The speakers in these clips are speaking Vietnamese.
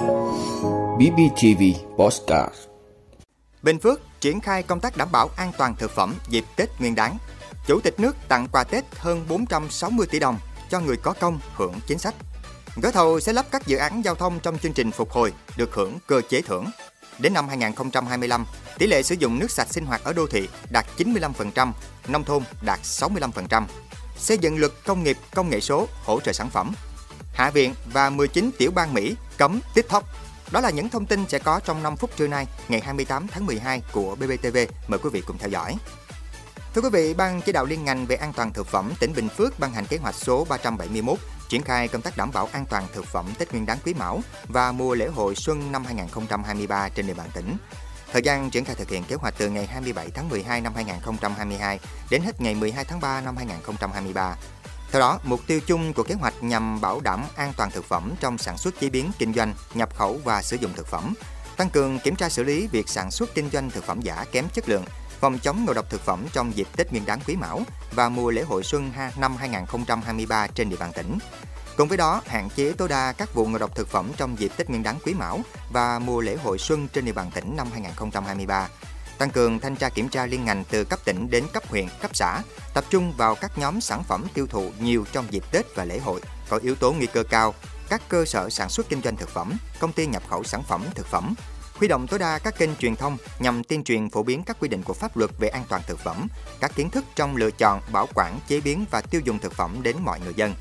BBTV Postcard Bình Phước triển khai công tác đảm bảo an toàn thực phẩm dịp Tết Nguyên đán. Chủ tịch nước tặng quà Tết hơn 460 tỷ đồng cho người có công hưởng chính sách. Gói thầu sẽ lắp các dự án giao thông trong chương trình phục hồi được hưởng cơ chế thưởng. Đến năm 2025, tỷ lệ sử dụng nước sạch sinh hoạt ở đô thị đạt 95%, nông thôn đạt 65%. Xây dựng luật công nghiệp công nghệ số hỗ trợ sản phẩm. Hạ viện và 19 tiểu bang Mỹ cấm TikTok. Đó là những thông tin sẽ có trong 5 phút trưa nay, ngày 28 tháng 12 của BBTV. Mời quý vị cùng theo dõi. Thưa quý vị, Ban chỉ đạo liên ngành về an toàn thực phẩm tỉnh Bình Phước ban hành kế hoạch số 371 triển khai công tác đảm bảo an toàn thực phẩm Tết Nguyên đán Quý Mão và mùa lễ hội xuân năm 2023 trên địa bàn tỉnh. Thời gian triển khai thực hiện kế hoạch từ ngày 27 tháng 12 năm 2022 đến hết ngày 12 tháng 3 năm 2023. Theo đó, mục tiêu chung của kế hoạch nhằm bảo đảm an toàn thực phẩm trong sản xuất chế biến, kinh doanh, nhập khẩu và sử dụng thực phẩm, tăng cường kiểm tra xử lý việc sản xuất kinh doanh thực phẩm giả kém chất lượng, phòng chống ngộ độc thực phẩm trong dịp Tết Nguyên đán Quý Mão và mùa lễ hội xuân năm 2023 trên địa bàn tỉnh. Cùng với đó, hạn chế tối đa các vụ ngộ độc thực phẩm trong dịp Tết Nguyên đán Quý Mão và mùa lễ hội xuân trên địa bàn tỉnh năm 2023. Tăng cường thanh tra kiểm tra liên ngành từ cấp tỉnh đến cấp huyện, cấp xã, tập trung vào các nhóm sản phẩm tiêu thụ nhiều trong dịp Tết và lễ hội có yếu tố nguy cơ cao, các cơ sở sản xuất kinh doanh thực phẩm, công ty nhập khẩu sản phẩm thực phẩm, huy động tối đa các kênh truyền thông nhằm tuyên truyền phổ biến các quy định của pháp luật về an toàn thực phẩm, các kiến thức trong lựa chọn, bảo quản, chế biến và tiêu dùng thực phẩm đến mọi người dân.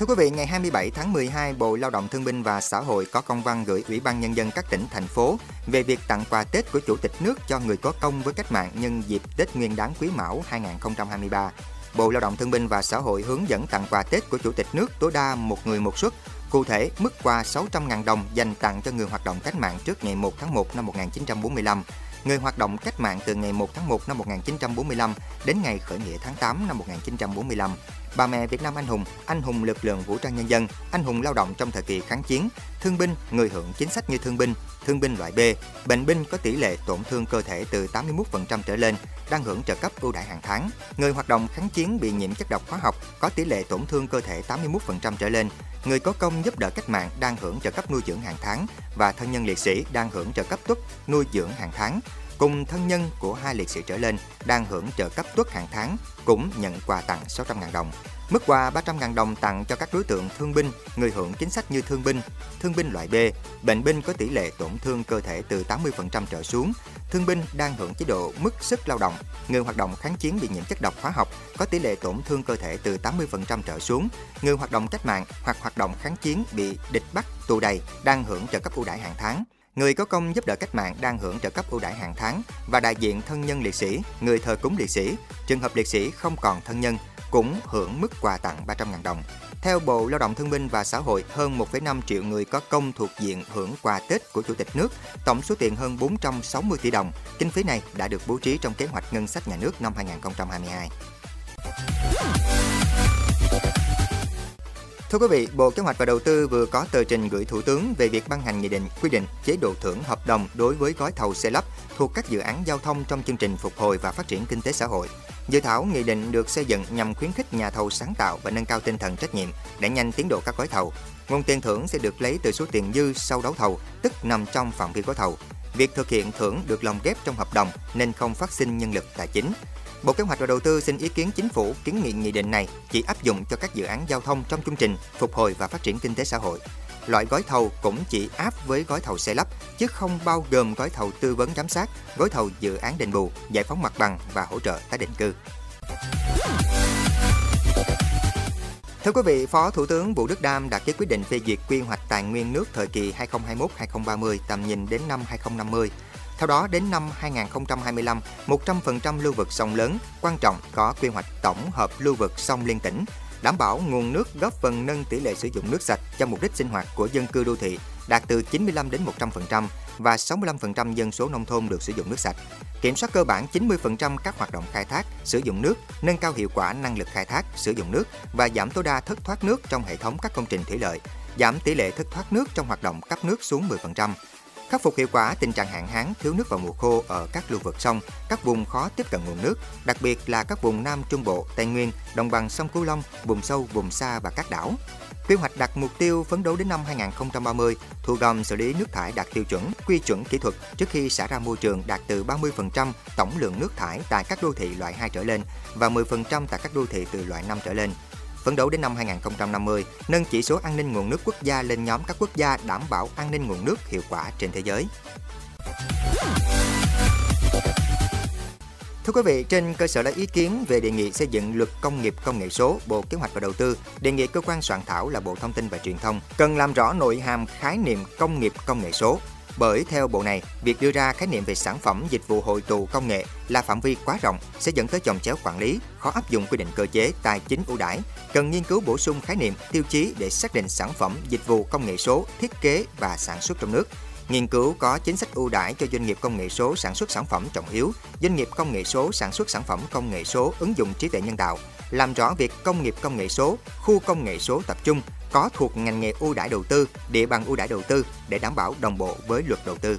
Thưa quý vị, ngày 27 tháng 12, Bộ Lao động Thương binh và Xã hội có công văn gửi Ủy ban Nhân dân các tỉnh, thành phố về việc tặng quà Tết của Chủ tịch nước cho người có công với cách mạng nhân dịp Tết Nguyên đán Quý Mão 2023. Bộ Lao động Thương binh và Xã hội hướng dẫn tặng quà Tết của Chủ tịch nước tối đa một người một suất. Cụ thể, mức quà 600.000 đồng dành tặng cho người hoạt động cách mạng trước ngày 1 tháng 1 năm 1945, người hoạt động cách mạng từ ngày 1 tháng 1 năm 1945 đến ngày khởi nghĩa tháng 8 năm 1945. Bà mẹ Việt Nam anh hùng, anh hùng lực lượng vũ trang nhân dân, anh hùng lao động trong thời kỳ kháng chiến, thương binh, người hưởng chính sách như thương binh, thương binh loại B, bệnh binh có tỷ lệ tổn thương cơ thể từ 81% trở lên, đang hưởng trợ cấp ưu đãi hàng tháng. Người hoạt động kháng chiến bị nhiễm chất độc hóa học có tỷ lệ tổn thương cơ thể 81% trở lên, người có công giúp đỡ cách mạng đang hưởng trợ cấp nuôi dưỡng hàng tháng và thân nhân liệt sĩ đang hưởng trợ cấp tuất nuôi dưỡng hàng tháng cùng thân nhân của hai liệt sĩ trở lên đang hưởng trợ cấp tuất hàng tháng cũng nhận quà tặng 600.000 đồng. Mức quà 300.000 đồng tặng cho các đối tượng thương binh, người hưởng chính sách như thương binh, thương binh loại B, bệnh binh có tỷ lệ tổn thương cơ thể từ 80% trở xuống, thương binh đang hưởng chế độ mức sức lao động, người hoạt động kháng chiến bị nhiễm chất độc hóa học có tỷ lệ tổn thương cơ thể từ 80% trở xuống, người hoạt động cách mạng hoặc hoạt động kháng chiến bị địch bắt tù đầy đang hưởng trợ cấp ưu đãi hàng tháng. Người có công giúp đỡ cách mạng đang hưởng trợ cấp ưu đãi hàng tháng và đại diện thân nhân liệt sĩ, người thờ cúng liệt sĩ, trường hợp liệt sĩ không còn thân nhân cũng hưởng mức quà tặng 300.000 đồng. Theo Bộ Lao động Thương binh và Xã hội, hơn 1,5 triệu người có công thuộc diện hưởng quà Tết của Chủ tịch nước, tổng số tiền hơn 460 tỷ đồng. Kinh phí này đã được bố trí trong kế hoạch ngân sách nhà nước năm 2022. Thưa quý vị, Bộ Kế hoạch và Đầu tư vừa có tờ trình gửi Thủ tướng về việc ban hành nghị định quy định chế độ thưởng hợp đồng đối với gói thầu xe lắp thuộc các dự án giao thông trong chương trình phục hồi và phát triển kinh tế xã hội. Dự thảo nghị định được xây dựng nhằm khuyến khích nhà thầu sáng tạo và nâng cao tinh thần trách nhiệm để nhanh tiến độ các gói thầu. Nguồn tiền thưởng sẽ được lấy từ số tiền dư sau đấu thầu, tức nằm trong phạm vi gói thầu. Việc thực hiện thưởng được lồng ghép trong hợp đồng nên không phát sinh nhân lực tài chính. Bộ Kế hoạch và Đầu tư xin ý kiến chính phủ kiến nghị nghị định này chỉ áp dụng cho các dự án giao thông trong chương trình phục hồi và phát triển kinh tế xã hội. Loại gói thầu cũng chỉ áp với gói thầu xây lắp chứ không bao gồm gói thầu tư vấn giám sát, gói thầu dự án đền bù, giải phóng mặt bằng và hỗ trợ tái định cư. Thưa quý vị, Phó Thủ tướng Vũ Đức Đam đã ký quyết định phê duyệt quy hoạch tài nguyên nước thời kỳ 2021-2030 tầm nhìn đến năm 2050 theo đó, đến năm 2025, 100% lưu vực sông lớn quan trọng có quy hoạch tổng hợp lưu vực sông liên tỉnh, đảm bảo nguồn nước góp phần nâng tỷ lệ sử dụng nước sạch cho mục đích sinh hoạt của dân cư đô thị đạt từ 95 đến 100% và 65% dân số nông thôn được sử dụng nước sạch. Kiểm soát cơ bản 90% các hoạt động khai thác, sử dụng nước, nâng cao hiệu quả năng lực khai thác, sử dụng nước và giảm tối đa thất thoát nước trong hệ thống các công trình thủy lợi, giảm tỷ lệ thất thoát nước trong hoạt động cấp nước xuống 10%, khắc phục hiệu quả tình trạng hạn hán, thiếu nước vào mùa khô ở các lưu vực sông, các vùng khó tiếp cận nguồn nước, đặc biệt là các vùng Nam Trung Bộ, Tây Nguyên, đồng bằng sông Cửu Long, vùng sâu, vùng xa và các đảo. Quy hoạch đặt mục tiêu phấn đấu đến năm 2030, thu gom xử lý nước thải đạt tiêu chuẩn, quy chuẩn kỹ thuật trước khi xả ra môi trường đạt từ 30% tổng lượng nước thải tại các đô thị loại 2 trở lên và 10% tại các đô thị từ loại 5 trở lên. Phấn đấu đến năm 2050, nâng chỉ số an ninh nguồn nước quốc gia lên nhóm các quốc gia đảm bảo an ninh nguồn nước hiệu quả trên thế giới. Thưa quý vị, trên cơ sở lấy ý kiến về đề nghị xây dựng luật công nghiệp công nghệ số, Bộ Kế hoạch và Đầu tư đề nghị cơ quan soạn thảo là Bộ Thông tin và Truyền thông cần làm rõ nội hàm khái niệm công nghiệp công nghệ số. Bởi theo Bộ này, việc đưa ra khái niệm về sản phẩm dịch vụ hội tụ công nghệ là phạm vi quá rộng sẽ dẫn tới chồng chéo quản lý, khó áp dụng quy định cơ chế tài chính ưu đãi. Cần nghiên cứu bổ sung khái niệm, tiêu chí để xác định sản phẩm dịch vụ công nghệ số, thiết kế và sản xuất trong nước Nghiên cứu có chính sách ưu đãi cho doanh nghiệp công nghệ số sản xuất sản phẩm trọng yếu, doanh nghiệp công nghệ số sản xuất sản phẩm công nghệ số ứng dụng trí tuệ nhân tạo, làm rõ việc công nghiệp công nghệ số, khu công nghệ số tập trung có thuộc ngành nghề ưu đãi đầu tư, địa bàn ưu đãi đầu tư để đảm bảo đồng bộ với luật đầu tư.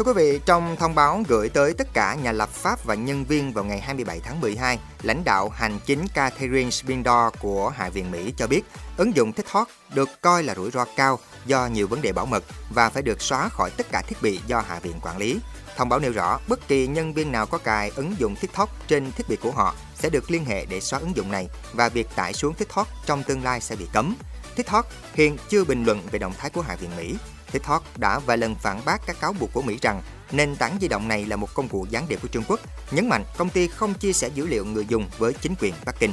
Thưa quý vị, trong thông báo gửi tới tất cả nhà lập pháp và nhân viên vào ngày 27 tháng 12, lãnh đạo hành chính Catherine Spindor của Hạ viện Mỹ cho biết ứng dụng TikTok được coi là rủi ro cao do nhiều vấn đề bảo mật và phải được xóa khỏi tất cả thiết bị do Hạ viện quản lý. Thông báo nêu rõ, bất kỳ nhân viên nào có cài ứng dụng TikTok trên thiết bị của họ sẽ được liên hệ để xóa ứng dụng này và việc tải xuống TikTok trong tương lai sẽ bị cấm. TikTok hiện chưa bình luận về động thái của Hạ viện Mỹ. TikTok đã vài lần phản bác các cáo buộc của Mỹ rằng nền tảng di động này là một công cụ gián điệp của Trung Quốc, nhấn mạnh công ty không chia sẻ dữ liệu người dùng với chính quyền Bắc Kinh.